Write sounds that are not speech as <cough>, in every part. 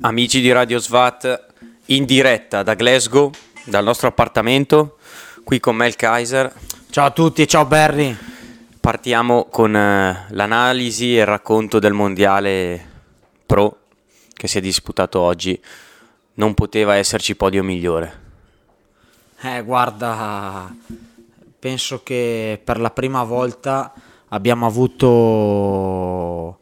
Amici di Radio Svat, in diretta da Glasgow, dal nostro appartamento, qui con Mel Kaiser. Ciao a tutti, ciao Barry. Partiamo con eh, l'analisi e il racconto del mondiale pro che si è disputato oggi. Non poteva esserci podio migliore. Eh, guarda, penso che per la prima volta abbiamo avuto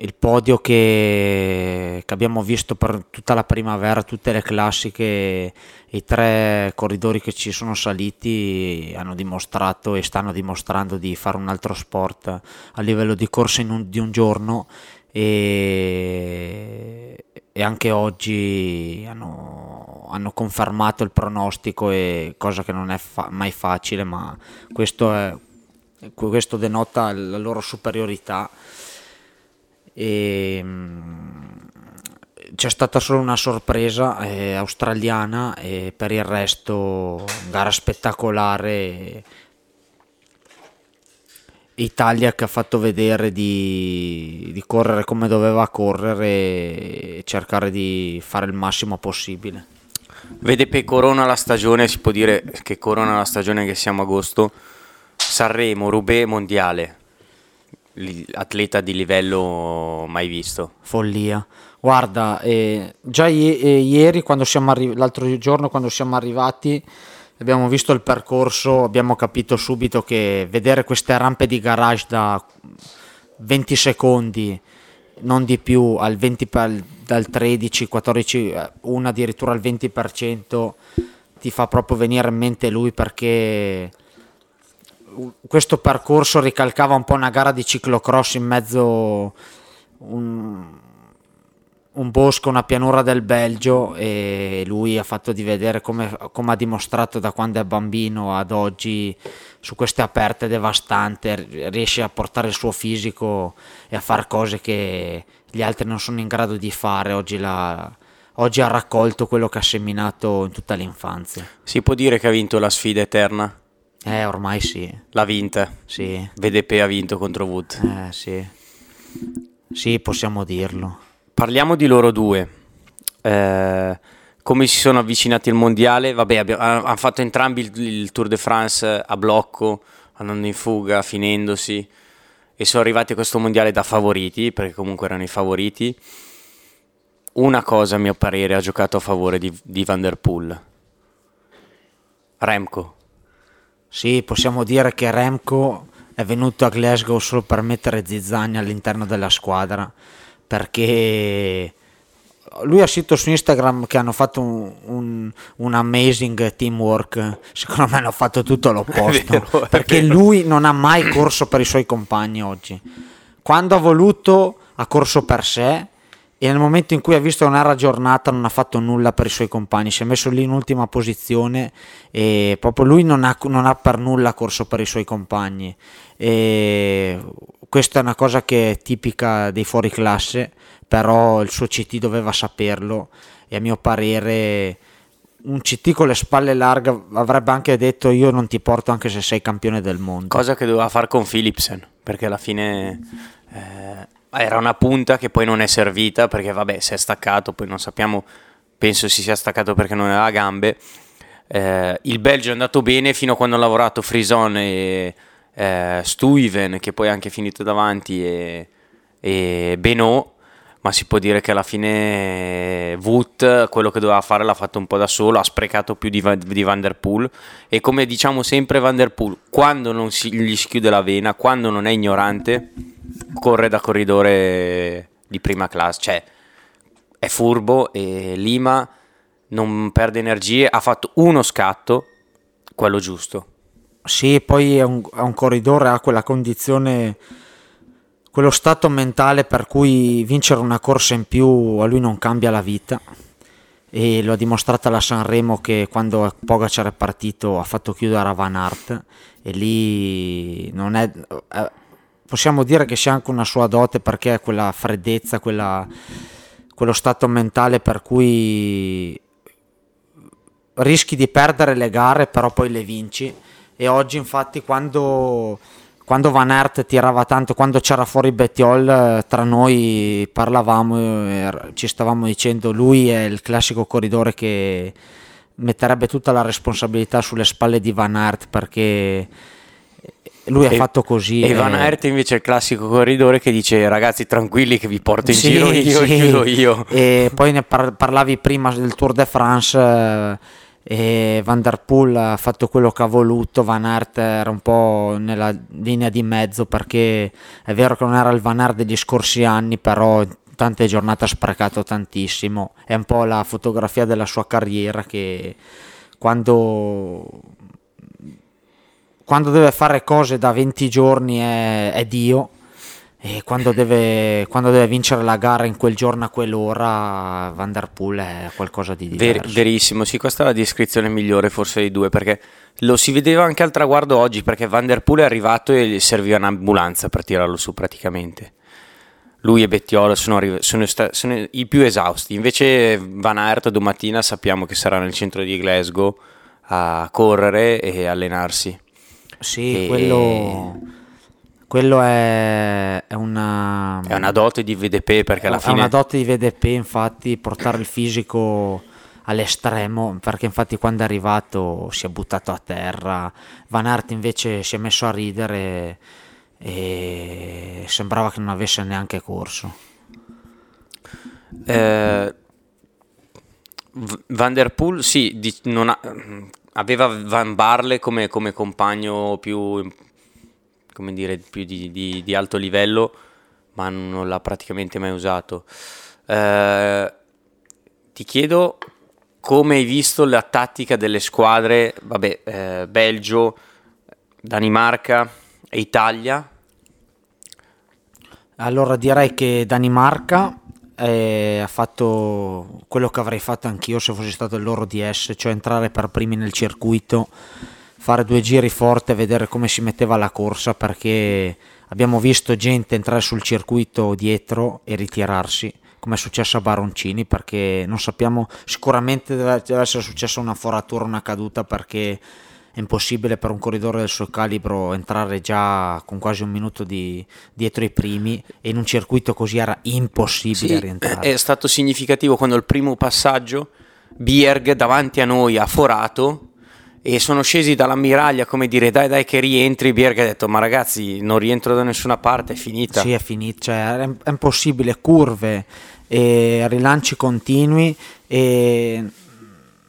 il podio che, che, abbiamo visto per tutta la primavera, tutte le classiche, i tre corridori che ci sono saliti hanno dimostrato e stanno dimostrando di fare un altro sport a livello di corsa un, di un giorno e, e anche oggi hanno, hanno, confermato il pronostico, e, cosa che non è fa- mai facile, ma questo, è, questo denota la loro superiorità. E, c'è stata solo una sorpresa eh, australiana e per il resto gara spettacolare. Italia che ha fatto vedere di, di, correre come doveva correre e cercare di fare il massimo possibile. Vede per Corona la stagione, si può dire che Corona la stagione che siamo agosto, Sanremo, Roubaix, Mondiale, atleta di livello mai visto. Follia. Guarda, eh, già i- eh, ieri, arri- l'altro giorno, quando siamo arrivati, abbiamo visto il percorso, abbiamo capito subito che vedere queste rampe di garage da 20 secondi, non di più, al 20 per, dal 13, 14, eh, una addirittura al 20%, ti fa proprio venire in mente lui perché questo percorso ricalcava un po' una gara di ciclocross in mezzo un, un bosco, una pianura del Belgio e lui ha fatto di vedere come, come, ha dimostrato da quando è bambino ad oggi su queste aperte devastante, riesce a portare il suo fisico e a fare cose che gli altri non sono in grado di fare. Oggi, la, oggi ha raccolto quello che ha seminato in tutta l'infanzia. Si può dire che ha vinto la sfida eterna? Eh, ormai sì. L'ha vinta? Sì. VDP ha vinto contro Wood? Eh, sì. Sì, possiamo dirlo. Parliamo di loro due. Eh, come si sono avvicinati al mondiale? Vabbè, abbiamo, hanno fatto entrambi il, il, Tour de France a blocco, andando in fuga, finendosi, e sono arrivati a questo mondiale da favoriti, perché comunque erano i favoriti. Una cosa, a mio parere, ha giocato a favore di, di Van der Poel. Remco. Sì, possiamo dire che Remco è venuto a Glasgow solo per mettere zizzania all'interno della squadra perché lui ha scritto su Instagram che hanno fatto un, un, un, amazing teamwork. Secondo me hanno fatto tutto l'opposto. <laughs> Vero, perché lui non ha mai corso per i suoi compagni oggi. Quando ha voluto, ha corso per sé. E nel momento in cui ha visto che non giornata, non ha fatto nulla per i suoi compagni. Si è messo lì in ultima posizione. E proprio lui non ha, non ha per nulla corso per i suoi compagni. E questa è una cosa che è tipica dei fuori classe, però il suo CT doveva saperlo e a mio parere un CT con le spalle larghe avrebbe anche detto io non ti porto anche se sei campione del mondo. Cosa che doveva fare con Philipsen, perché alla fine eh, era una punta che poi non è servita perché vabbè si è staccato, poi non sappiamo, penso si sia staccato perché non aveva gambe. Eh, il Belgio è andato bene fino a quando ha lavorato Frison e eh, Stuyven che poi è anche finito davanti e, e Benot ma si può dire che alla fine Wood quello che doveva fare l'ha fatto un po' da solo, ha sprecato più di, di Van Der Poel e come diciamo sempre Van Der Poel quando non si, gli si chiude la vena, quando non è ignorante corre da corridore di prima classe, cioè è furbo e Lima non perde energie, ha fatto uno scatto, quello giusto. Sì, poi è un, è un corridore, ha quella condizione, quello stato mentale per cui vincere una corsa in più a lui non cambia la vita. E lo ha dimostrato alla Sanremo che quando Pogacar è partito ha fatto chiudere a Van Aert e lì non è, eh, possiamo dire che sia anche una sua dote perché è quella freddezza, quella, quello stato mentale per cui rischi di perdere le gare però poi le vinci. E oggi infatti quando, quando Van Aert tirava tanto, quando c'era fuori Bettiol, tra noi parlavamo, ci stavamo dicendo lui è il classico corridore che metterebbe tutta la responsabilità sulle spalle di Van Aert perché lui ha fatto così. E, e Van Aert invece è il classico corridore che dice ragazzi tranquilli che vi porto in sì, giro io sì. e chiudo io. E poi ne par- parlavi prima del Tour de France eh, e Van der Poel ha fatto quello che ha voluto, Van Aert era un po' nella linea di mezzo perché è vero che non era il Van Aert degli scorsi anni, però tante giornate ha sprecato tantissimo, è un po' la fotografia della sua carriera che quando quando deve fare cose da 20 giorni è, è Dio e quando deve, quando deve, vincere la gara in quel giorno a quell'ora Van Der Poel è qualcosa di diverso. Ver, verissimo, sì, questa è la descrizione migliore forse dei due perché lo si vedeva anche al traguardo oggi perché Van Der Poel è arrivato e gli serviva un'ambulanza per tirarlo su praticamente. Lui e Bettiolo sono, sono, sono, i più esausti, invece Van Aert domattina sappiamo che sarà nel centro di Glasgow a correre e allenarsi. Sì, e... quello, quello è, è, una... È una dote di VDP perché alla fine... È una dote di VDP, infatti, portare il fisico all'estremo, perché infatti quando è arrivato si è buttato a terra, Van Aert invece si è messo a ridere e sembrava che non avesse neanche corso. Eh, Van der Poel sì, di, ha, aveva Van Barle come, come compagno più, come dire, più di, di, di, alto livello, ma non l'ha praticamente mai usato. Eh, ti chiedo come hai visto la tattica delle squadre, vabbè, eh, Belgio, Danimarca e Italia. Allora direi che Danimarca eh, ha fatto quello che avrei fatto anch'io se fossi stato il loro DS, cioè entrare per primi nel circuito, fare due giri forte, vedere come si metteva la corsa, perché abbiamo visto gente entrare sul circuito dietro e ritirarsi, come è successo a Baroncini, perché non sappiamo, sicuramente deve essere successa una foratura, una caduta, perché è impossibile per un corridore del suo calibro entrare già con quasi un minuto di, dietro i primi e in un circuito così era impossibile sì, rientrare. È stato significativo quando il primo passaggio Bierg davanti a noi ha forato e sono scesi dall'ammiraglia come dire dai dai che rientri Bierg ha detto ma ragazzi non rientro da nessuna parte è finita sì è finita cioè, è impossibile curve e rilanci continui e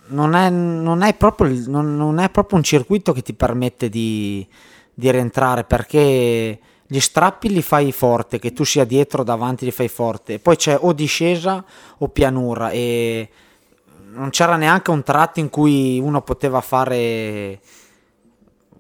non è, non, è proprio, non, non è, proprio, un circuito che ti permette di, di, rientrare perché gli strappi li fai forte, che tu sia dietro o davanti li fai forte, poi c'è o discesa o pianura e non c'era neanche un tratto in cui uno poteva fare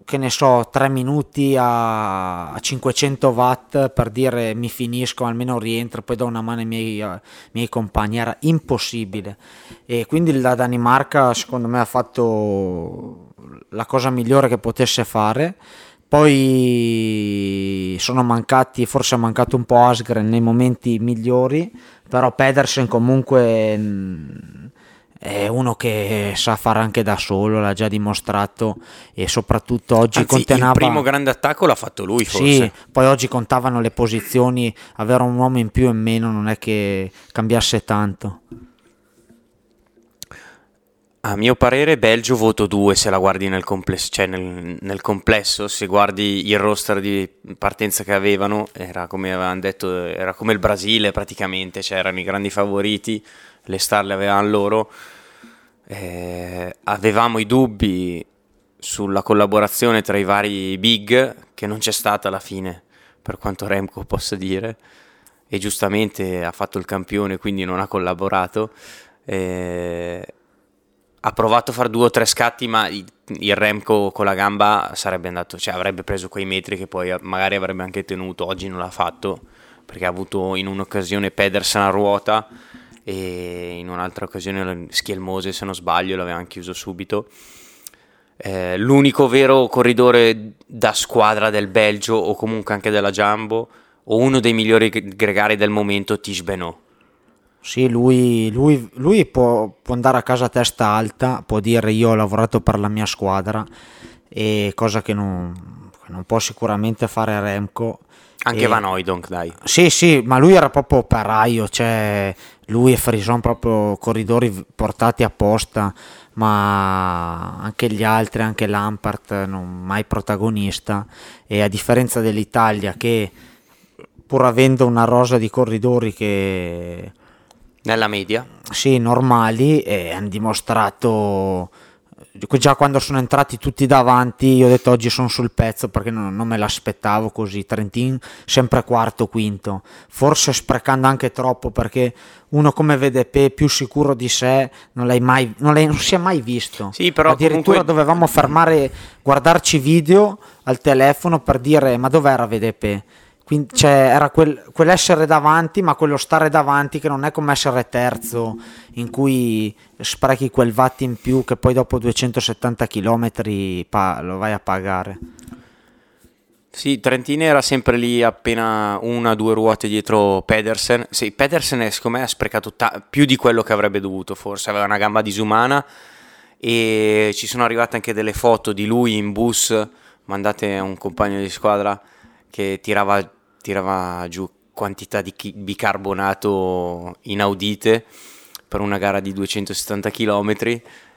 che ne so, 3 minuti a, 500 watt per dire mi finisco, almeno rientro, poi do una mano ai miei, ai miei compagni, era impossibile. E quindi la Danimarca secondo me ha fatto la cosa migliore che potesse fare. Poi sono mancati, forse è mancato un po' Asgren nei momenti migliori, però Pedersen comunque è uno che sa fare anche da solo, l'ha già dimostrato e soprattutto oggi Anzi, contenava... Il primo grande attacco l'ha fatto lui forse. Sì, poi oggi contavano le posizioni, avere un uomo in più e in meno non è che cambiasse tanto. A mio parere Belgio voto 2 se la guardi nel complesso, cioè nel, nel complesso, se guardi il roster di partenza che avevano, era come avevano detto, era come il Brasile praticamente, cioè erano i grandi favoriti le star le avevano loro. Eh, avevamo i dubbi sulla collaborazione tra i vari big che non c'è stata alla fine, per quanto Remco possa dire, e giustamente ha fatto il campione, quindi non ha collaborato. Eh, ha provato a fare due o tre scatti, ma il, Remco con la gamba sarebbe andato, cioè avrebbe preso quei metri che poi magari avrebbe anche tenuto. Oggi non l'ha fatto perché ha avuto in un'occasione Pedersen a ruota e in un'altra occasione Schielmose se non sbaglio l'avevano chiuso subito eh, l'unico vero corridore da squadra del Belgio o comunque anche della Jumbo o uno dei migliori gregari del momento Tish Benot sì, lui, lui, lui può, può, andare a casa a testa alta, può dire io ho lavorato per la mia squadra, e cosa che non, non può sicuramente fare Remco. Anche E- Van Oydonk, dai. Sì, sì, ma lui era proprio operaio, cioè lui e Frison proprio corridori portati apposta, ma anche gli altri, anche Lampart, non mai protagonista. E a differenza dell'Italia che pur avendo una rosa di corridori che Nella media. sì, normali e hanno dimostrato già quando sono entrati tutti davanti io ho detto oggi sono sul pezzo perché non, non me l'aspettavo così. Trentin sempre quarto quinto. Forse sprecando anche troppo perché uno come VDP più sicuro di sé non l'hai mai non, l'hai- non si è mai visto. Sì, però addirittura comunque- dovevamo fermare guardarci video al telefono per dire ma dov'era VDP quindi cioè, era quel, quell'essere davanti, ma quello stare davanti che non è come essere terzo, in cui sprechi quel watt in più che poi dopo 270 km lo vai a pagare. Sì, Trentini era sempre lì appena una o due ruote dietro Pedersen. Sì, Pedersen secondo me ha sprecato ta- più di quello che avrebbe dovuto, forse aveva una gamba disumana e ci sono arrivate anche delle foto di lui in bus mandate a un compagno di squadra che tirava, tirava giù quantità di bicarbonato inaudite per una gara di 270 km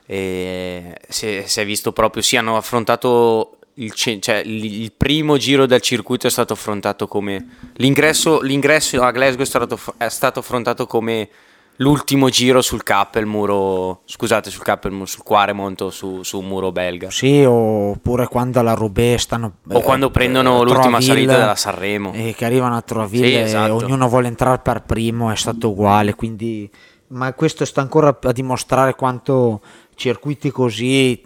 e si è, visto proprio, sì hanno affrontato il, cioè, il primo giro del circuito è stato affrontato come l'ingresso, l'ingresso a Glasgow è stato, è stato affrontato come l'ultimo giro sul Cap, il muro, scusate, sul mu- sul Quaremont o su, su un muro belga. Sì, oppure quando alla Roubaix stanno... O quando prendono l'ultima Troisville, salita della Sanremo. E che arrivano a Troisville Sì, e esatto. ognuno vuole entrare per primo, è stato uguale, quindi... Ma questo sta ancora a dimostrare quanto circuiti così...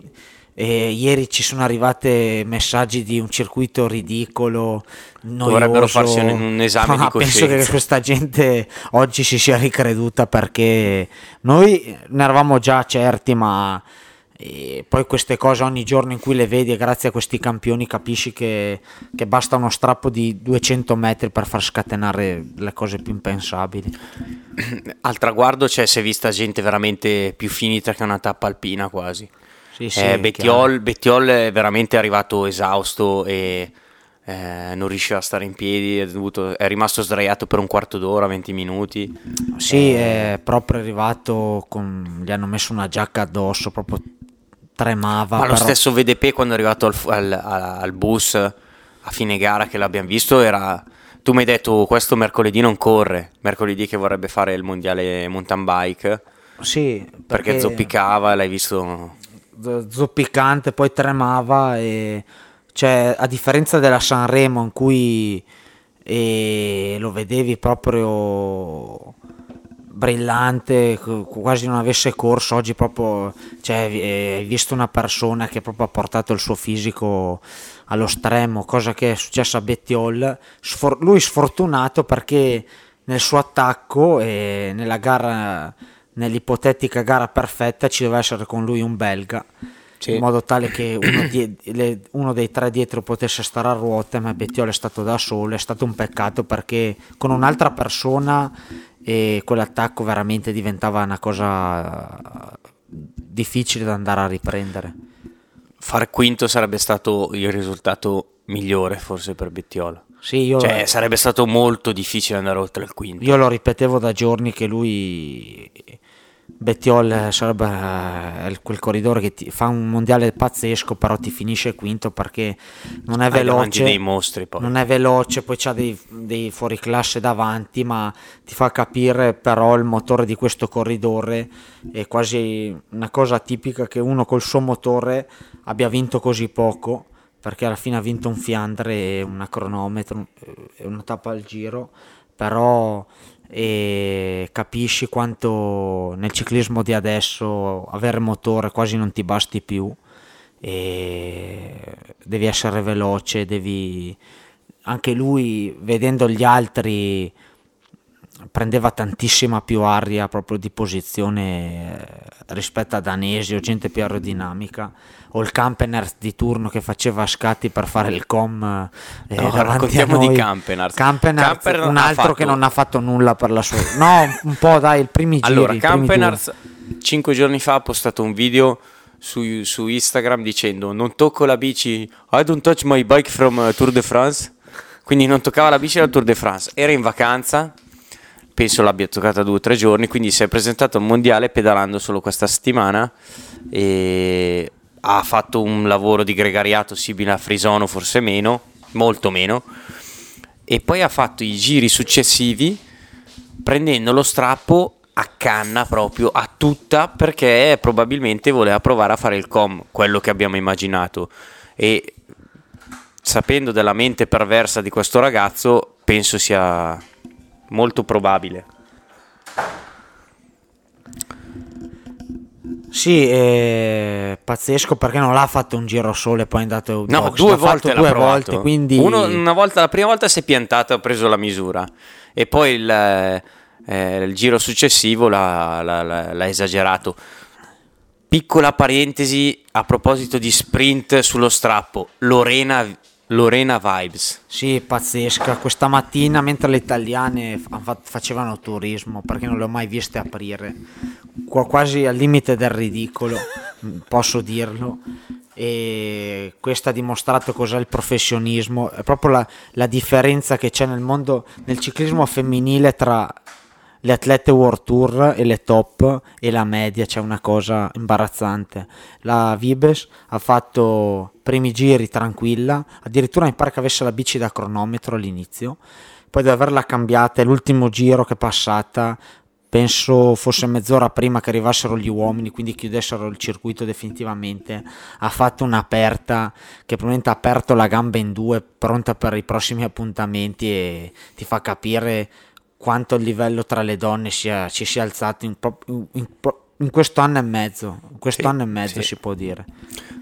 e ieri ci sono arrivati messaggi di un circuito ridicolo, noioso. Dovrebbero farsi un- un esame di Ma Penso che questa gente oggi si sia ricreduta perché noi ne eravamo già certi, ma e poi queste cose ogni giorno in cui le vedi e grazie a questi campioni capisci che, che basta uno strappo di 200 metri per far scatenare le cose più impensabili. Al traguardo cioè, si è vista gente veramente più finita che una tappa alpina quasi. Sì, sì, Eh, Bettiol, Bettiol è veramente arrivato esausto e eh, non riusciva a stare in piedi, è, dovuto- è rimasto sdraiato per un quarto d'ora, 20 minuti. Sì, è proprio arrivato con... gli hanno messo una giacca addosso, proprio tremava. Ma lo però- stesso VDP quando è arrivato al, al- al bus a fine gara che l'abbiamo visto era... Tu mi hai detto questo mercoledì non corre, mercoledì che vorrebbe fare il mondiale mountain bike Sì, perché zoppicava, l'hai visto... zoppicante, poi tremava e cioè a differenza della Sanremo in cui eh, lo vedevi proprio brillante, quasi non avesse corso, oggi proprio cioè, eh, hai visto una persona che proprio ha portato il suo fisico allo stremo, cosa che è successa a Bettiol, Sfor- lui sfortunato perché nel suo attacco e nella gara nell'ipotetica gara perfetta ci doveva essere con lui un belga Sì. in modo tale che uno, die- le- uno dei tre dietro potesse stare a ruote ma Bettiol è stato da solo è stato un peccato perché con un'altra persona e quell'attacco veramente diventava una cosa difficile da andare a riprendere Far quinto sarebbe stato il risultato migliore forse per Bettiol. sì io, Cioè, sarebbe stato molto difficile andare oltre il quinto. io lo ripetevo da giorni che lui Bettiol sarebbe eh, quel corridore che ti fa un mondiale pazzesco però ti finisce quinto perché non è veloce dei mostri poi. non è veloce, poi c'ha dei, dei fuoriclasse davanti, ma ti fa capire però il motore di questo corridore è quasi una cosa tipica che uno col suo motore abbia vinto così poco, perché alla fine ha vinto un Fiandre e una cronometro eh, e una tappa al giro, però e capisci quanto nel ciclismo di adesso avere motore quasi non ti basti più e devi essere veloce, devi anche lui vedendo gli altri prendeva tantissima più aria proprio di posizione eh, rispetto a Danesi o gente più aerodinamica o il Campener di turno che faceva scatti per fare il com eh, No, raccontiamo di. Campenaerts, Campenaerts un altro fatto- che non ha fatto nulla per la sua no un po' dai il primi giri Allora. Campenarz cinque giorni fa ha postato un video su, su Instagram dicendo non tocco la bici, I don't touch my bike from uh, Tour de France, quindi non toccava la bici dal Tour de France, era in vacanza, penso l'abbia toccata due o tre giorni, quindi si è presentato al mondiale pedalando solo questa settimana e ha fatto un lavoro di gregariato simile a Frisono, forse meno, molto meno, e poi ha fatto i giri successivi prendendo lo strappo a canna proprio a tutta perché probabilmente voleva provare a fare il com, quello che abbiamo immaginato. E sapendo della mente perversa di questo ragazzo, penso sia molto probabile. Sì, è pazzesco perché non l'ha fatto un giro solo e poi è andato No, box, due l'ha volte l'ha due provato. volte, quindi Uno- una volta, la prima volta si è piantato ha preso la misura e poi il, eh, il giro successivo l'ha- l'ha- l'ha esagerato. Piccola parentesi a proposito di sprint sullo strappo, Lorena, Lorena Vibes. Sì, pazzesca. Questa mattina, mentre le italiane fa- fa- facevano turismo, perché non le ho mai viste aprire, qua- quasi al limite del ridicolo, <laughs> mm, posso dirlo. E questo ha dimostrato cos'è il professionismo, è proprio la, la differenza che c'è nel mondo, nel ciclismo femminile tra le atlete World Tour e le top e la media c'è una cosa imbarazzante. La Vibes ha fatto primi giri tranquilla, addirittura mi pare che avesse la bici da cronometro all'inizio, poi di averla cambiata, è l'ultimo giro che è passata, penso fosse mezz'ora prima che arrivassero gli uomini, quindi chiudessero il circuito definitivamente, ha fatto un'aperta che probabilmente ha aperto la gamba in due, pronta per i prossimi appuntamenti e ti fa capire quanto il livello tra le donne sia, ci sia alzato in, pro- in- in questo anno e mezzo, questo Sì, anno e mezzo sì. si può dire.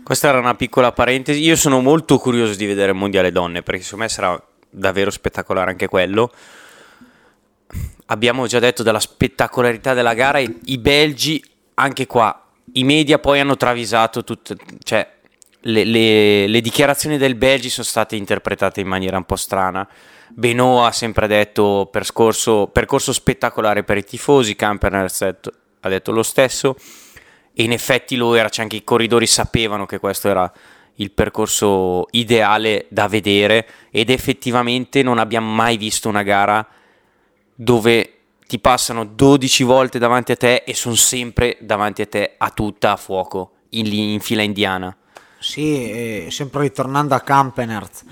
Questa era una piccola parentesi. Io sono molto curioso di vedere il mondiale donne perché secondo me sarà davvero spettacolare anche quello. Abbiamo già detto della spettacolarità della gara. I, i belgi, anche qua, i media poi hanno travisato tutte, cioè le, le- le dichiarazioni del Belgi sono state interpretate in maniera un po' strana. Benoit ha sempre detto percorso, percorso spettacolare per i tifosi, Camperner ha detto lo stesso e in effetti lo era, cioè anche i corridori sapevano che questo era il percorso ideale da vedere ed effettivamente non abbiamo mai visto una gara dove ti passano 12 volte davanti a te e sono sempre davanti a te a tutta a fuoco in, in fila indiana. Sì, sempre ritornando a Campenert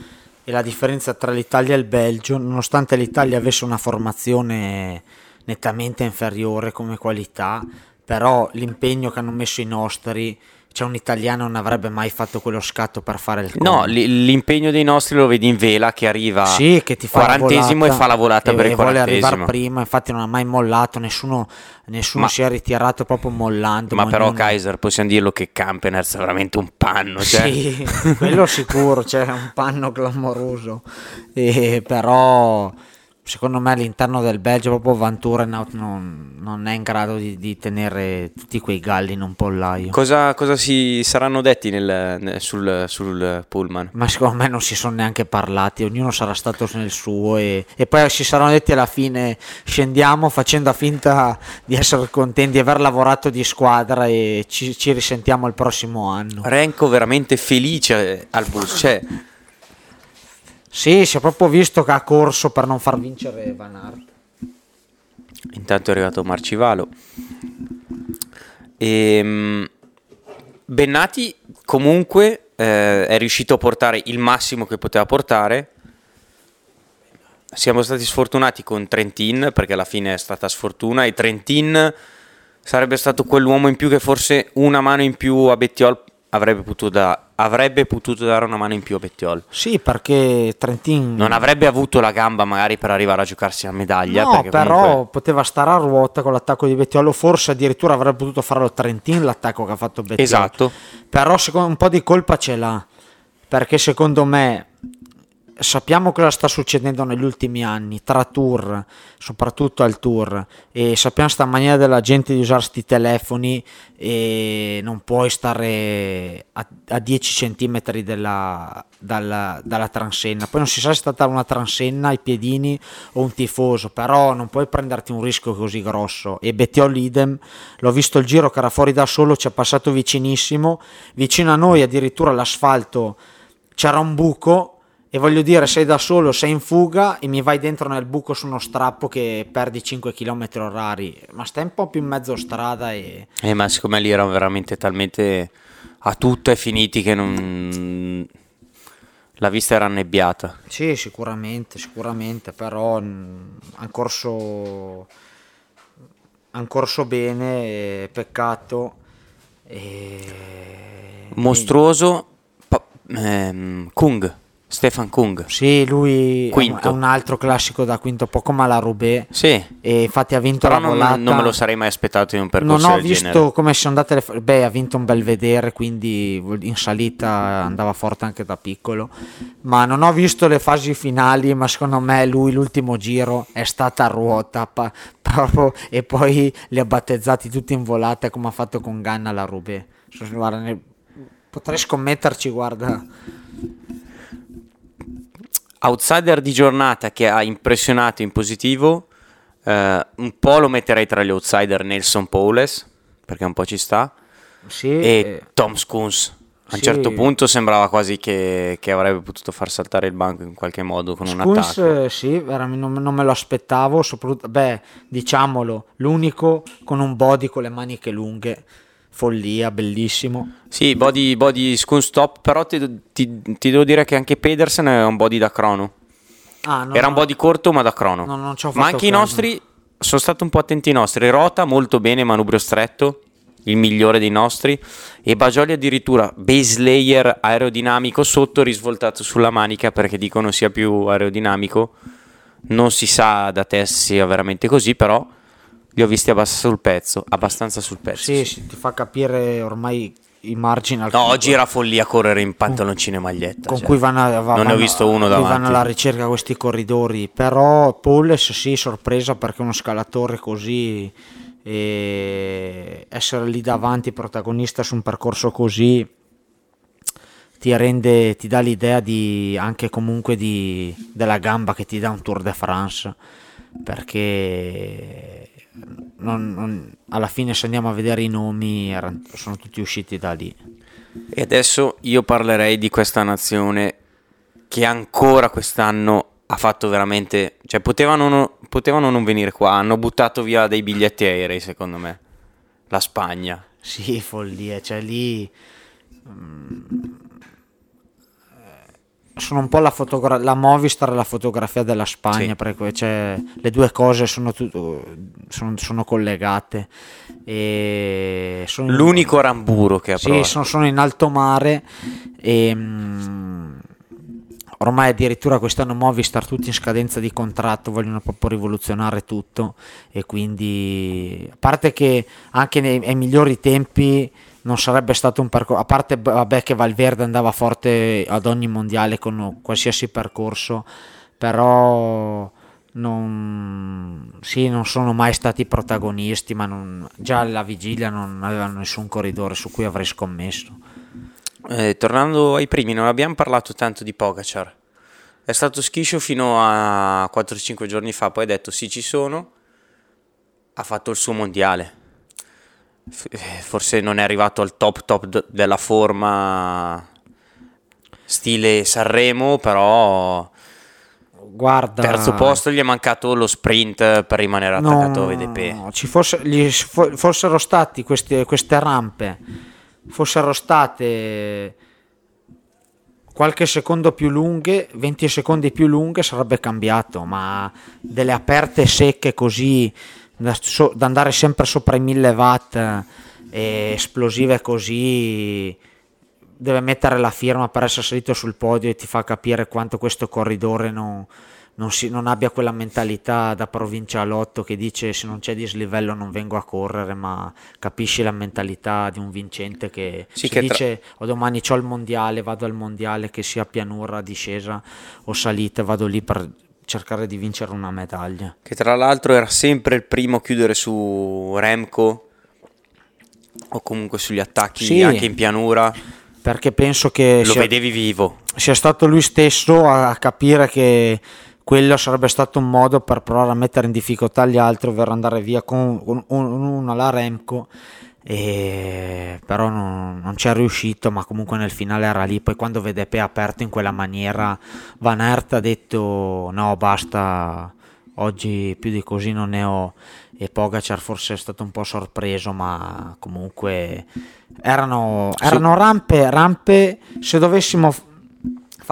e la differenza tra l'Italia e il Belgio, nonostante l'Italia avesse una formazione nettamente inferiore come qualità, però l'impegno che hanno messo i nostri, cioè un italiano non avrebbe mai fatto quello scatto per fare il No, com. li- l'impegno dei nostri lo vedi in vela che arriva Sì, che ti fa quarantesimo e volata fa la volata e- per e il vuole arrivare prima, infatti non ha mai mollato, nessuno, nessuno Ma- si è ritirato proprio mollando. Ma però ognuno- Kaiser possiamo dirlo che Campeners è veramente un panno, cioè. Sì, quello sicuro, c'è un panno clamoroso. E però secondo me all'interno del Belgio proprio Van Turenhout non, non è in grado di, di tenere tutti quei galli in un pollaio. Cosa, cosa si saranno detti nel- nel- sul, sul pullman? Ma secondo me non si sono neanche parlati, ognuno sarà stato nel suo e, e poi si saranno detti alla fine scendiamo facendo finta di essere contenti di aver lavorato di squadra e ci, ci risentiamo il prossimo anno. Renko veramente felice al bus, cioè Sì, si è proprio visto che ha corso per non far vincere Van Aert. intanto è arrivato Marcivalo. Ehm, Bennati comunque eh, è riuscito a portare il massimo che poteva portare. Siamo stati sfortunati con Trentin perché alla fine è stata sfortuna e Trentin sarebbe stato quell'uomo in più che forse una mano in più a Bettiol avrebbe potuto, da- avrebbe potuto dare una mano in più a Bettiol. Sì, perché Trentin Non avrebbe avuto la gamba magari per arrivare a giocarsi la medaglia. No, però comunque- poteva stare a ruota con l'attacco di Bettiolo, forse addirittura avrebbe potuto farlo Trentin l'attacco che ha fatto Bettiolo. Esatto. Però secondo un po' di colpa ce l'ha, perché secondo me sappiamo cosa sta succedendo negli ultimi anni tra tour, soprattutto al tour, e sappiamo sta maniera della gente di usare questi telefoni e non puoi stare a, a 10 cm dalla, dalla, dalla, transenna. Poi non si sa se è stata una transenna, i piedini o un tifoso, però non puoi prenderti un rischio così grosso. E Bettiol idem, l'ho visto il giro che era fuori da solo, ci è passato vicinissimo, vicino a noi addirittura l'asfalto c'era un buco e voglio dire sei da solo, sei in fuga e mi vai dentro nel buco su uno strappo che perdi 5 km orari, ma stai un po' più in mezzo strada e... Eh, ma siccome lì erano veramente talmente a tutto e finiti che non... La vista era annebbiata. Sì, sicuramente, sicuramente, però hanno corso, han corso bene, peccato. E... Mostruoso ehm, Kung. Stefan Kung. Sì, lui quinto. è un altro classico da quinto, poco ma la Rubé. Sì. E infatti ha vinto Però la volata. Non, non me lo sarei mai aspettato in un percorso Non ho visto genere. come sono andate le... Beh, ha vinto un bel vedere, quindi in salita andava forte anche da piccolo. Ma non ho visto le fasi finali, ma secondo me lui l'ultimo giro è stata a ruota. Pa- <laughs> proprio, e poi li ha battezzati tutti in volata come ha fatto con Ganna la Rubé. Guarda, ne... Potrei scommetterci, guarda outsider di giornata che ha impressionato in positivo, eh, un po' lo metterei tra gli outsider Nelson Powles, perché un po' ci sta, sì, e eh, Tom Scoons. A un sì. certo punto sembrava quasi che, che, avrebbe potuto far saltare il banco in qualche modo con Scoons, un attacco. Eh, sì, non, non, me lo aspettavo, soprattutto, beh, diciamolo, l'unico con un body con le maniche lunghe follia, bellissimo. Sì, body, body scun stop, però ti, ti, ti, devo dire che anche Pedersen è un body da crono. Ah, no, Era un body corto ma da crono. No, ma anche caso. i nostri, sono stati un po' attenti i nostri. Rota molto bene, manubrio stretto, il migliore dei nostri. E Bagioli addirittura base layer aerodinamico sotto risvoltato sulla manica perché dicono sia più aerodinamico. Non si sa da te se sia veramente così, però li ho visti abbastanza sul pezzo, abbastanza sul pezzo. Sì, sì, ti fa capire ormai i margini. No, oggi era follia correre in pantaloncino e maglietta. Con cioè. cui vanno, va, non ne ho visto uno davanti. vanno alla ricerca questi corridori, però Paules sì, sorpresa perché uno scalatore così e essere lì davanti protagonista su un percorso così ti rende, ti dà l'idea di anche comunque di, della gamba che ti dà un Tour de France perché non, non, alla fine se andiamo a vedere i nomi sono tutti usciti da lì. E adesso io parlerei di questa nazione che ancora quest'anno ha fatto veramente... cioè potevano, non, potevano non venire qua, hanno buttato via dei biglietti aerei secondo me. La Spagna. Sì, follia, cioè lì... Um, sono un po' la, fotogra- la Movistar e la fotografia della Spagna, sì. perché cioè, le due cose sono, tu- sono, sono collegate. E sono L'unico in... ramburo che ha Sì, sono, sono, in alto mare e mh, ormai addirittura quest'anno Movistar tutti in scadenza di contratto vogliono proprio rivoluzionare tutto e quindi a parte che anche nei, nei migliori tempi non sarebbe stato un percorso, a parte vabbè che Valverde andava forte ad ogni mondiale con qualsiasi percorso, però non, sì, non sono mai stati protagonisti, ma non, già alla vigilia non avevano nessun corridore su cui avrei scommesso. Eh, tornando ai primi, non abbiamo parlato tanto di Pogacar. È stato schiscio fino a 4-5 giorni fa, poi ha detto sì ci sono, ha fatto il suo mondiale forse non è arrivato al top top della forma stile Sanremo, però Guarda, terzo posto gli è mancato lo sprint per rimanere attaccato no, a VDP. Ci fosse, gli fossero stati queste, queste rampe, fossero state qualche secondo più lunghe, 20 secondi più lunghe sarebbe cambiato, ma delle aperte secche così da, so, da andare sempre sopra i 1000 watt e esplosive così deve mettere la firma per essere salito sul podio e ti fa capire quanto questo corridore non, non, si, non, abbia quella mentalità da provincialotto che dice se non c'è dislivello non vengo a correre, ma capisci la mentalità di un vincente che sì, che dice tra... oh, domani ho il mondiale, vado al mondiale che sia pianura, discesa o salita, vado lì per cercare di vincere una medaglia. Che tra l'altro era sempre il primo a chiudere su Remco o comunque sugli attacchi sì, anche in pianura. Perché penso che... Lo sia, vedevi vivo. Sia stato lui stesso a capire che quello sarebbe stato un modo per provare a mettere in difficoltà gli altri, ovvero andare via con uno alla Remco. E però non, non c'è riuscito ma comunque nel finale era lì. Poi quando vede Pe aperto in quella maniera Van Aert ha detto no basta oggi più di così non ne ho. E Pogacar forse è stato un po' sorpreso ma comunque erano, erano rampe, rampe. Se dovessimo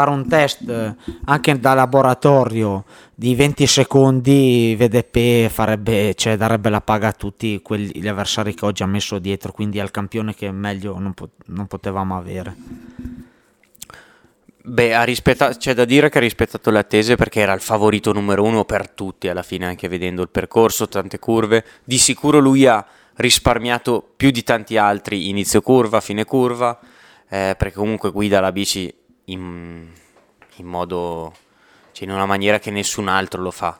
fare un test anche da laboratorio di 20 secondi VDP farebbe, cioè, darebbe la paga a tutti quelli, gli avversari che oggi ha messo dietro quindi al campione che meglio non, po- non potevamo avere Beh, ha rispettato, c'è da dire che ha rispettato le attese perché era il favorito numero uno per tutti alla fine, anche vedendo il percorso, tante curve. Di sicuro lui ha risparmiato più di tanti altri inizio curva, fine curva, eh, perché comunque guida la bici in, in modo, cioè in una maniera che nessun altro lo fa.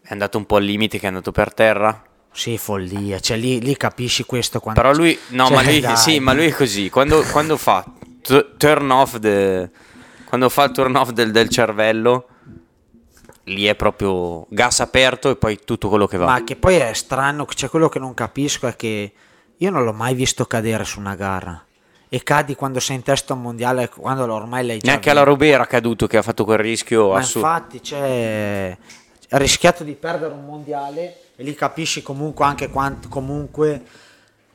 È andato un po' al limite che è andato per terra. Sì, follia, cioè lì, lì capisci questo quando... Però lui, no, cioè, ma, lui, sì, ma lui è così, quando, quando fa t- turn off the quando fa il turn off del, del cervello, lì è proprio gas aperto e poi tutto quello che va. Ma che poi è strano, cioè quello che non capisco è che io non l'ho mai visto cadere su una gara. E cadi quando sei in testa mondiale, quando ormai l'hai già Neanche alla Robera è caduto che ha fatto quel rischio Ma assurdo. infatti, cioè, ha rischiato di perdere un mondiale e lì capisci comunque anche quanto comunque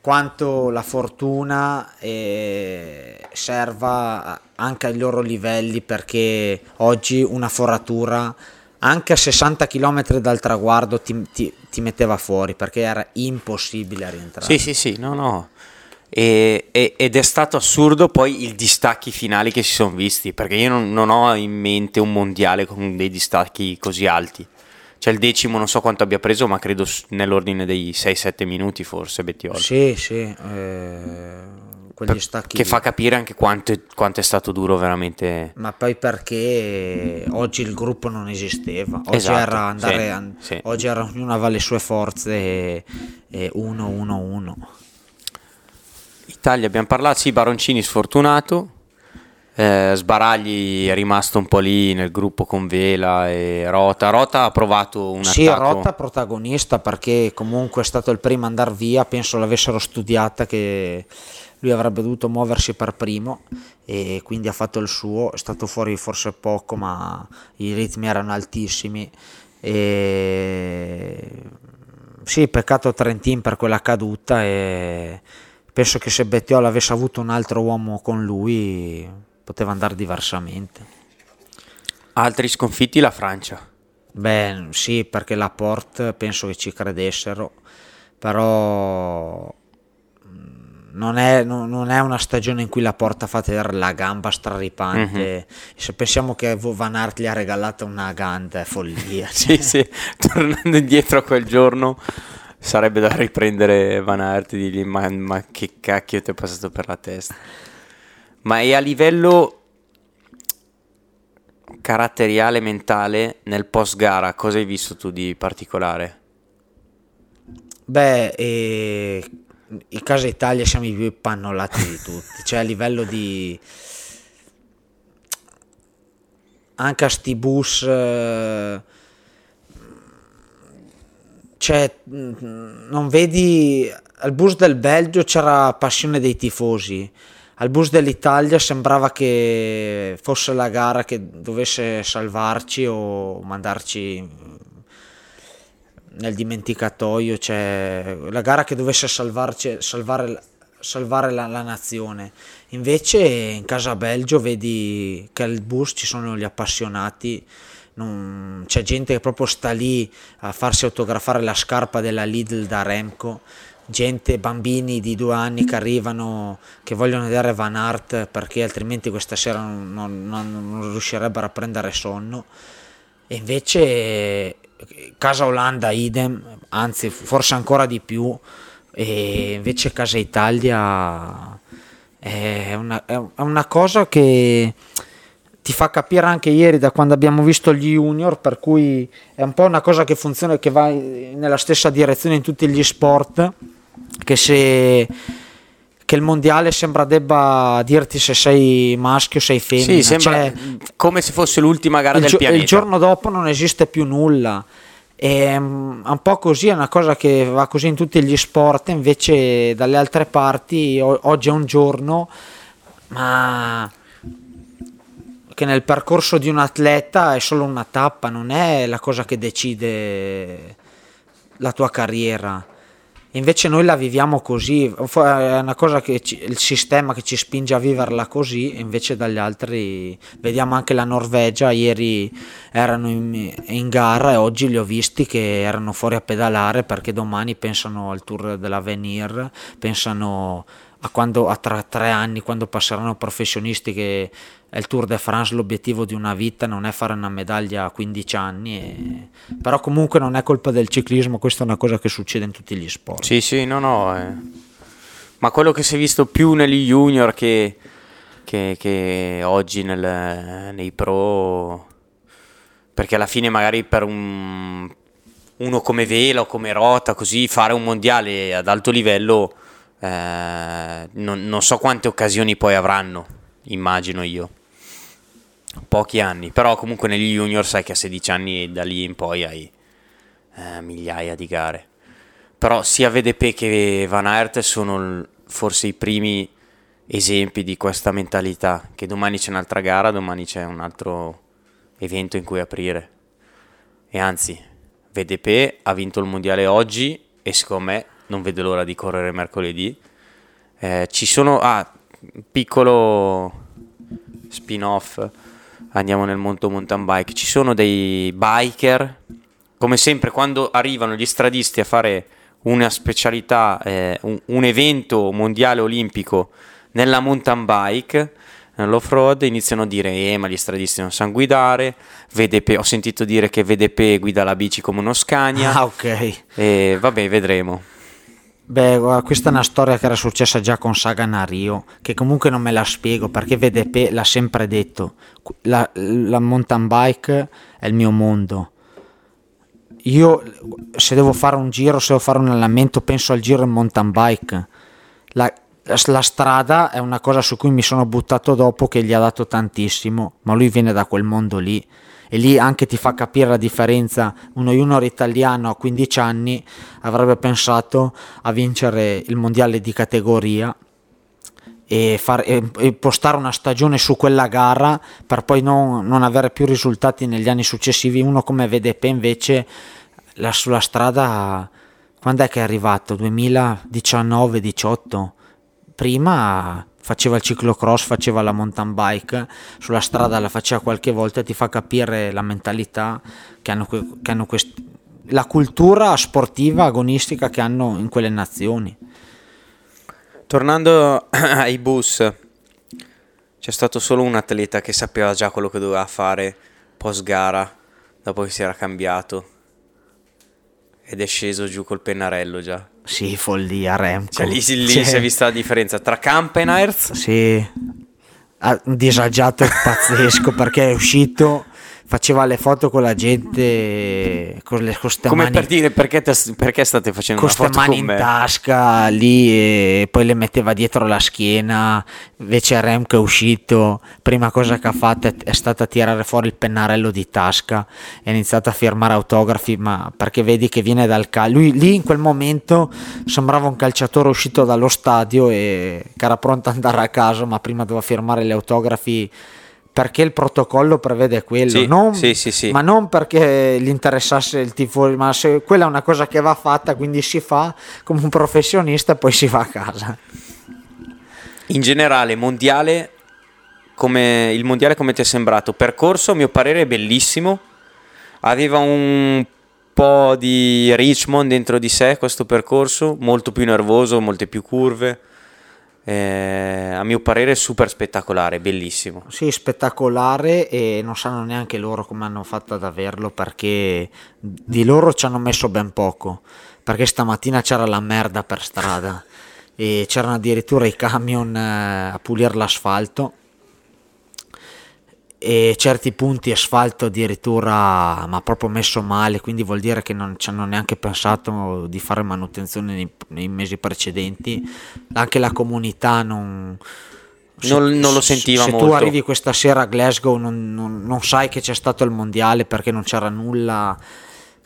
quanto la fortuna eh, serva anche ai loro livelli perché oggi una foratura anche a 60 km dal traguardo ti, ti, ti metteva fuori perché era impossibile rientrare. Sì, sì, sì, no, no. E, e, ed è stato assurdo poi i distacchi finali che si sono visti perché io non, non ho in mente un mondiale con dei distacchi così alti. Cioè il decimo non so quanto abbia preso, ma credo nell'ordine dei 6-7 minuti forse Bettiol. Sì, sì. Eh, quegli stacchi che fa capire anche quanto, quanto, è stato duro veramente. Ma poi perché oggi il gruppo non esisteva. Oggi esatto, era andare... Sì, an- sì. Oggi era ognuno aveva le sue forze e 1-1-1. Italia abbiamo parlato, sì, Baroncini sfortunato. Eh, Sbaragli è rimasto un po' lì nel gruppo con Vela e Rota. Rota ha provato un sì, attacco. Sì, Rota protagonista perché comunque è stato il primo a andare via, penso l'avessero studiata che lui avrebbe dovuto muoversi per primo e quindi ha fatto il suo, è stato fuori forse poco ma i ritmi erano altissimi. E sì, peccato Trentin per quella caduta e penso che se Bettiol avesse avuto un altro uomo con lui poteva andare diversamente. Altri sconfitti la Francia. Beh, sì, perché la Porte penso che ci credessero, però mm, non è, non è, una stagione in cui la porta fa vedere la gamba straripante. Mm-hmm. Se pensiamo che Van Aert gli ha regalato una ganda, è follia. <laughs> sì, sì, tornando indietro a quel giorno sarebbe da riprendere Van Aert e dirgli ma, ma che cacchio ti è passato per la testa. Ma è a livello caratteriale, mentale, nel post gara, cosa hai visto tu di particolare? Beh, eh, in Casa Italia siamo i più pannolati di tutti, cioè a livello di... Anche a sti bus... Eh, cioè, non vedi... Al bus del Belgio c'era passione dei tifosi al bus dell'Italia sembrava che fosse la gara che dovesse salvarci o mandarci nel dimenticatoio, cioè la gara che dovesse salvarci, salvare, salvare la, la, nazione. Invece in casa Belgio vedi che al bus ci sono gli appassionati, non, c'è gente che proprio sta lì a farsi autografare la scarpa della Lidl da Remco gente, bambini di due anni che arrivano, che vogliono vedere Van Art perché altrimenti questa sera non, non, non riuscirebbero a prendere sonno. E invece Casa Olanda idem, anzi forse ancora di più, e invece Casa Italia è una, è una cosa che ti fa capire anche ieri da quando abbiamo visto gli junior, per cui è un po' una cosa che funziona, che va nella stessa direzione in tutti gli sport, che se che il mondiale sembra debba dirti se sei maschio o sei femmina. Sì, sembra cioè, come se fosse l'ultima gara del gio- pianeta. Il giorno dopo non esiste più nulla. È un po' così, è una cosa che va così in tutti gli sport, invece dalle altre parti oggi è un giorno, ma che nel percorso di un atleta è solo una tappa, non è la cosa che decide la tua carriera. Invece noi la viviamo così, è una cosa che ci, il sistema che ci spinge a viverla così, invece dagli altri vediamo anche la Norvegia, ieri erano in, in gara e oggi li ho visti che erano fuori a pedalare perché domani pensano al tour dell'Avenir, pensano a, quando, a tra tre anni quando passeranno professionisti che è il Tour de France, l'obiettivo di una vita non è fare una medaglia a 15 anni, e... però comunque non è colpa del ciclismo, questa è una cosa che succede in tutti gli sport. Sì, sì, no, no, eh. ma quello che si è visto più negli junior che, che, che oggi nel, nei pro, perché alla fine magari per un, uno come Vela o come Rota, così fare un mondiale ad alto livello, eh, non, non so quante occasioni poi avranno, immagino io pochi anni, però comunque negli junior sai che a 16 anni da lì in poi hai eh, migliaia di gare. Però sia VDP che Van Aert sono forse i primi esempi di questa mentalità, che domani c'è un'altra gara, domani c'è un altro evento in cui aprire. E anzi, VDP ha vinto il mondiale oggi e secondo me non vede l'ora di correre mercoledì. Eh, ci sono, ah, piccolo spin-off andiamo nel mondo mountain bike. Ci sono dei biker, come sempre quando arrivano gli stradisti a fare una specialità, eh, un, un, evento mondiale olimpico nella mountain bike, nell'off-road, iniziano a dire eh ma gli stradisti non sanno guidare, VDP, ho sentito dire che VDP guida la bici come uno Scania. Ah ok. E vabbè, vedremo. Beh, questa è una storia che era successa già con Sagan a Rio, che comunque non me la spiego perché VDP l'ha sempre detto, la, la mountain bike è il mio mondo. Io se devo fare un giro, se devo fare un allenamento, penso al giro in mountain bike. La, la strada è una cosa su cui mi sono buttato dopo che gli ha dato tantissimo, ma lui viene da quel mondo lì e lì anche ti fa capire la differenza. Uno junior italiano a 15 anni avrebbe pensato a vincere il mondiale di categoria e, far, e, e postare una stagione su quella gara per poi non, non, avere più risultati negli anni successivi. Uno come VDP invece la, sulla strada quando è che è arrivato? 2019-18? Prima faceva il ciclocross, faceva la mountain bike, sulla strada la faceva qualche volta ti fa capire la mentalità che hanno, che hanno quest- la cultura sportiva agonistica che hanno in quelle nazioni. Tornando <clears throat> ai bus, c'è stato solo un atleta che sapeva già quello che doveva fare post gara, dopo che si era cambiato ed è sceso giù col pennarello già. Sì, follia Remco. Cioè, lì, lì cioè... si è vista la differenza tra Campenaerts. Sì, disagiato pazzesco perché è uscito faceva le foto con la gente con le con come mani, per dire perché, te, perché state facendo con foto mani con me? in tasca lì e poi le metteva dietro la schiena invece Remco è uscito prima cosa che ha fatto è, è stata tirare fuori il pennarello di tasca e ha iniziato a firmare autografi ma perché vedi che viene dal calcio lui lì in quel momento sembrava un calciatore uscito dallo stadio e che era pronto ad andare a casa ma prima doveva firmare gli autografi perché il protocollo prevede quello, sì, non, sì, sì, ma non perché gli interessasse il tifo, ma se quella è una cosa che va fatta, quindi si fa come un professionista e poi si va a casa. In generale, mondiale, come, il mondiale come ti è sembrato? Percorso, a mio parere, è bellissimo, aveva un po' di Richmond dentro di sé questo percorso, molto più nervoso, molte più curve eh, a mio parere super spettacolare, bellissimo. Sì, spettacolare e non sanno neanche loro come hanno fatto ad averlo perché di loro ci hanno messo ben poco, perché stamattina c'era la merda per strada e c'erano addirittura i camion eh, a pulire l'asfalto e certi punti asfalto addirittura ma proprio messo male quindi vuol dire che non ci hanno neanche pensato di fare manutenzione nei, nei mesi precedenti anche la comunità non, se, non, non lo sentiva se molto. tu arrivi questa sera a Glasgow non, non, non, sai che c'è stato il mondiale perché non c'era nulla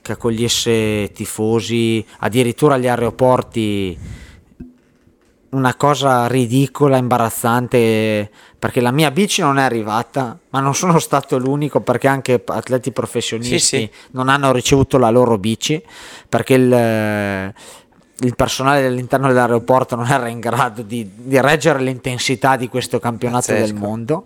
che accogliesse tifosi addirittura agli aeroporti una cosa ridicola, imbarazzante, perché la mia bici non è arrivata, ma non sono stato l'unico perché anche atleti professionisti sì, sì. non hanno ricevuto la loro bici, perché il, il personale all'interno dell'aeroporto non era in grado di, di reggere l'intensità di questo campionato Pazzesco. del mondo.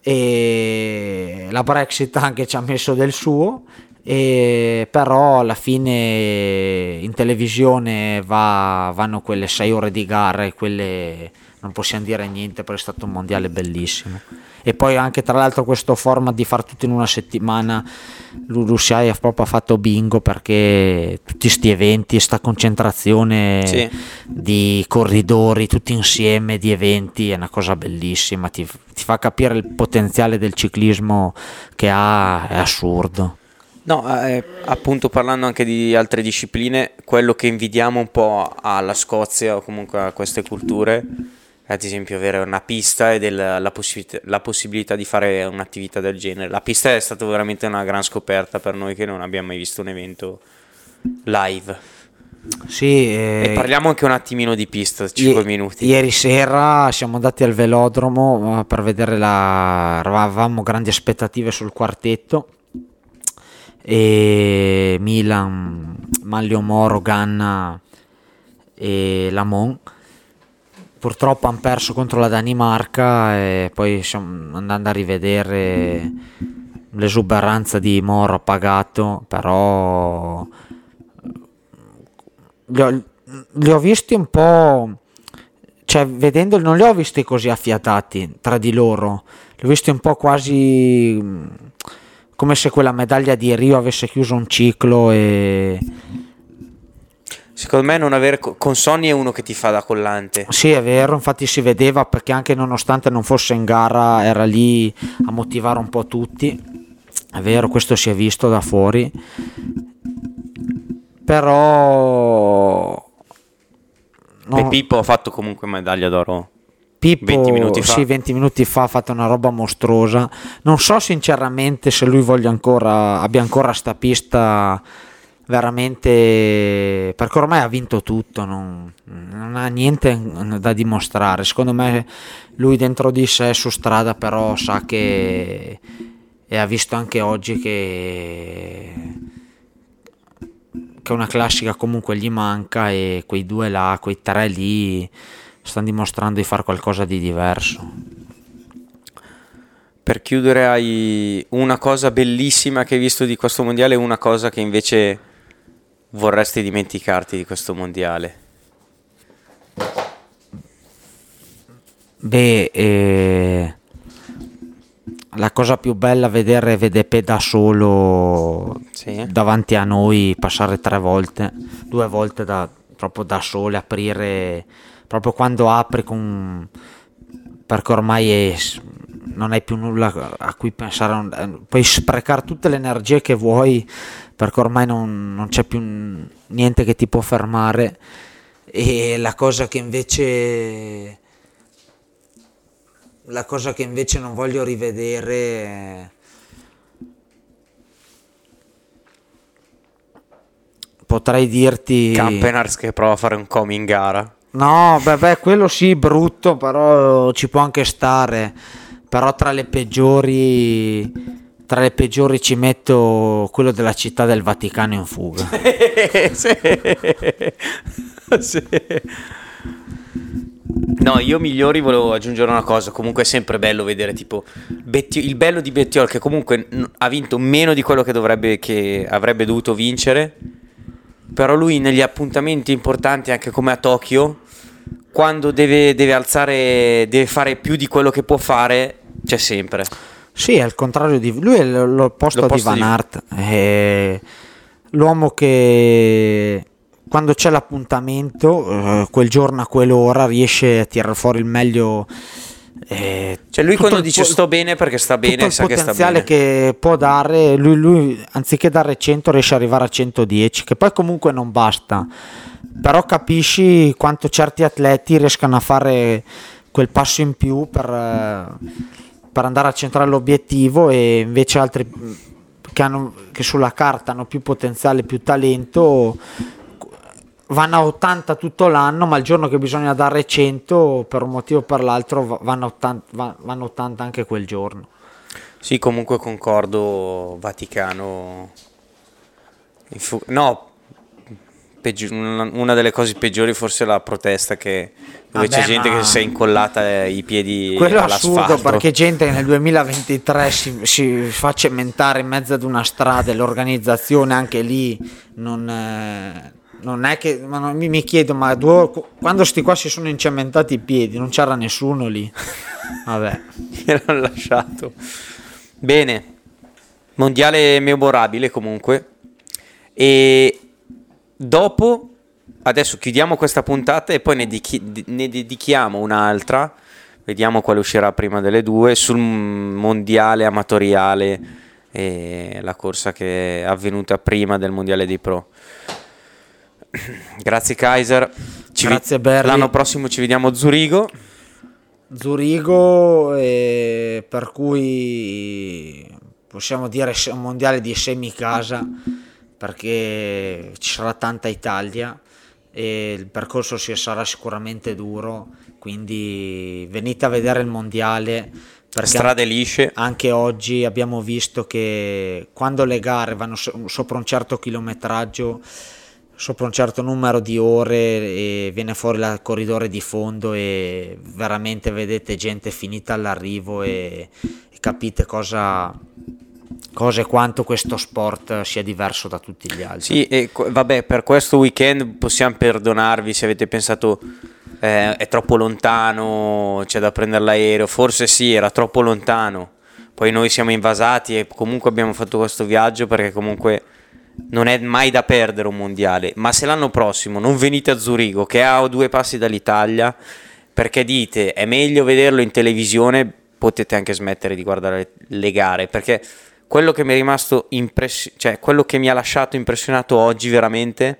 E la Brexit anche ci ha messo del suo e però alla fine in televisione va, vanno quelle 6 ore di gara e quelle non possiamo dire niente perché è stato un mondiale bellissimo e poi anche tra l'altro questo format di far tutto in una settimana ha proprio fatto bingo perché tutti questi eventi questa concentrazione sì. di corridori tutti insieme di eventi è una cosa bellissima ti, ti fa capire il potenziale del ciclismo che ha è assurdo No, eh, appunto parlando anche di altre discipline, quello che invidiamo un po' alla Scozia o comunque a queste culture è ad esempio avere una pista e del, la, possibilità, la, possibilità di fare un'attività del genere. La pista è stata veramente una gran scoperta per noi che non abbiamo mai visto un evento live. Sì, eh, e parliamo anche un attimino di pista, 5 i- minuti. Ieri sera siamo andati al velodromo eh, per vedere la... avevamo grandi aspettative sul quartetto e Milan, Maglio Moro, Ganna e Lamont. Purtroppo hanno perso contro la Danimarca e poi stiamo andando a rivedere l'esuberanza di Moro pagato, però li ho, li ho visti un po', cioè vedendo non li ho visti così affiatati tra di loro, li ho visti un po' quasi come se quella medaglia di Rio avesse chiuso un ciclo e... Secondo me non avere con Sony è uno che ti fa da collante. Sì, è vero, infatti si vedeva perché anche nonostante non fosse in gara era lì a motivare un po' tutti. È vero, questo si è visto da fuori. Però no. E Pippo ha fatto comunque medaglia d'oro Pippo 20 minuti fa. Sì, 20 minuti fa ha fatto una roba mostruosa. Non so sinceramente se lui voglia ancora, abbia ancora sta pista veramente perché ormai ha vinto tutto non, non, ha niente da dimostrare secondo me lui dentro di sé su strada però sa che e ha visto anche oggi che che una classica comunque gli manca e quei due là quei tre lì stanno dimostrando di fare qualcosa di diverso. Per chiudere hai una cosa bellissima che hai visto di questo mondiale e una cosa che invece vorresti dimenticarti di questo mondiale. Beh, eh, la cosa più bella è vedere VDP da solo sì. davanti a noi passare tre volte, due volte da, proprio da sole, aprire proprio quando apri con perché ormai è, non hai più nulla a cui pensare, eh, puoi sprecare tutte le energie che vuoi perché ormai non, non c'è più niente che ti può fermare. E la cosa che invece la cosa che invece non voglio rivedere potrei dirti Campenars che prova a fare un come in gara No, beh, beh, quello sì, brutto, però ci può anche stare. Però tra le peggiori, tra le peggiori ci metto quello della città del Vaticano in fuga. <laughs> sì. sì. No, io migliori volevo aggiungere una cosa, comunque è sempre bello vedere tipo Betti- il bello di Bettiol che comunque ha vinto meno di quello che, dovrebbe, che avrebbe dovuto vincere, però lui negli appuntamenti importanti anche come a Tokyo quando deve, deve alzare, deve fare più di quello che può fare, c'è sempre. Sì, è il contrario di lui, è l'opposto, l'opposto di Van Aert. È l'uomo che quando c'è l'appuntamento, eh, quel giorno a quell'ora, riesce a tirare fuori il meglio. Eh, cioè lui quando dice po- sto bene perché sta bene, sa che sta bene. Il potenziale che può dare, lui, lui anziché dare 100 riesce ad arrivare a 110, che poi comunque non basta. Però capisci quanto certi atleti riescano a fare quel passo in più per, eh, per andare a centrare l'obiettivo e invece altri che, hanno, che sulla carta hanno più potenziale, più talento vanno a 80 tutto l'anno, ma il giorno che bisogna dare 100 per un motivo o per l'altro vanno a 80, vanno 80 anche quel giorno. Sì, comunque concordo, Vaticano. No, una delle cose peggiori forse è la protesta che dove Vabbè, c'è gente che si è incollata i piedi quello è assurdo perché gente che nel 2023 si, si, fa cementare in mezzo ad una strada e l'organizzazione anche lì non, eh, non è che ma non, mi, mi, chiedo ma due, quando sti qua si sono incementati i piedi non c'era nessuno lì. Vabbè. <laughs> L'hanno lasciato. Bene. Mondiale memorabile comunque. E dopo adesso chiudiamo questa puntata e poi ne, dichi, ne dedichiamo un'altra vediamo quale uscirà prima delle due sul mondiale amatoriale e la corsa che è avvenuta prima del mondiale dei pro Grazie Kaiser. Ci Grazie vi- L'anno prossimo ci vediamo a Zurigo. Zurigo, eh, per cui possiamo dire un mondiale di semi casa perché ci sarà tanta Italia e il percorso sarà sicuramente duro, quindi venite a vedere il mondiale. Perché Strade lisce. Anche oggi abbiamo visto che quando le gare vanno sopra un certo chilometraggio sopra un certo numero di ore viene fuori il corridore di fondo e veramente vedete gente finita all'arrivo e, e capite cosa, cosa e quanto questo sport sia diverso da tutti gli altri. Sì, e vabbè, per questo weekend possiamo perdonarvi se avete pensato eh, è troppo lontano, c'è da prendere l'aereo, forse sì, era troppo lontano. Poi noi siamo invasati e comunque abbiamo fatto questo viaggio perché comunque non è mai da perdere un mondiale, ma se l'anno prossimo non venite a Zurigo, che è a due passi dall'Italia, perché dite è meglio vederlo in televisione, potete anche smettere di guardare le gare, perché quello che mi è rimasto impressionato, cioè quello che mi ha lasciato impressionato oggi veramente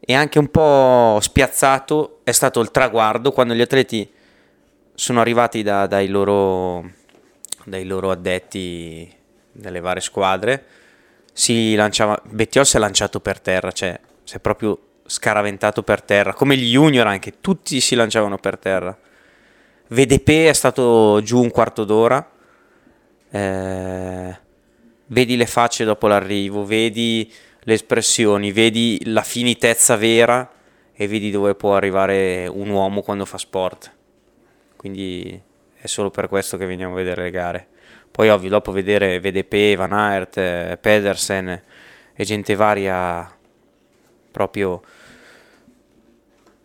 e anche un po' spiazzato è stato il traguardo quando gli atleti sono arrivati da, dai, loro, dai loro addetti delle varie squadre si lanciava, Bettiol si è lanciato per terra, cioè si è proprio scaraventato per terra, come gli junior anche, tutti si lanciavano per terra. VDP è stato giù un quarto d'ora, eh, vedi le facce dopo l'arrivo, vedi le espressioni, vedi la finitezza vera e vedi dove può arrivare un uomo quando fa sport. Quindi è solo per questo che veniamo a vedere le gare. Poi ovvio, dopo vedere VDP, Van Aert, Pedersen e gente varia proprio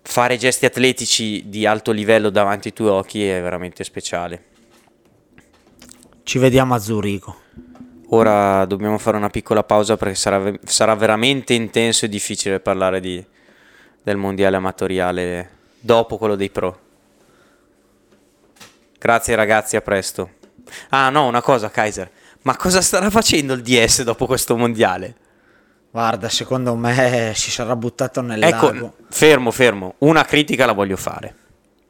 fare gesti atletici di alto livello davanti ai tuoi occhi è veramente speciale. Ci vediamo a Zurigo. Ora dobbiamo fare una piccola pausa perché sarà, sarà veramente intenso e difficile parlare di, del mondiale amatoriale dopo quello dei pro. Grazie ragazzi, a presto. Ah no, una cosa Kaiser, ma cosa starà facendo il DS dopo questo mondiale? Guarda, secondo me si sarà buttato nel ecco, lago. Fermo, fermo, una critica la voglio fare.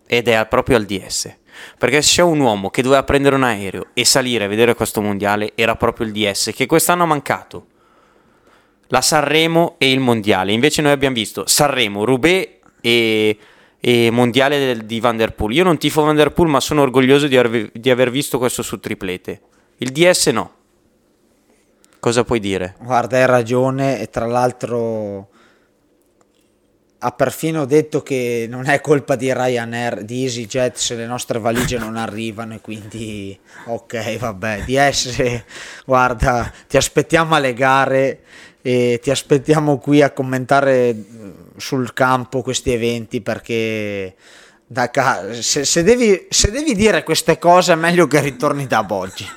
Ed è proprio al DS. Perché se c'è un uomo che doveva prendere un aereo e salire a vedere questo mondiale, era proprio il DS, che quest'anno ha mancato. La Sanremo e il mondiale. Invece noi abbiamo visto Sanremo, Roubaix e e mondiale del, di Poel. Io non tifo Van Der Poel, ma sono orgoglioso di, aver, di aver visto questo su triplete. Il DS no. Cosa puoi dire? Guarda, hai ragione e tra l'altro ha perfino detto che non è colpa di Ryanair, di EasyJet se le nostre valigie non arrivano e quindi ok, vabbè, DS, guarda, ti aspettiamo alle gare e ti aspettiamo qui a commentare sul campo questi eventi perché da ca- se, se, devi, se devi dire queste cose è meglio che ritorni da Boggi.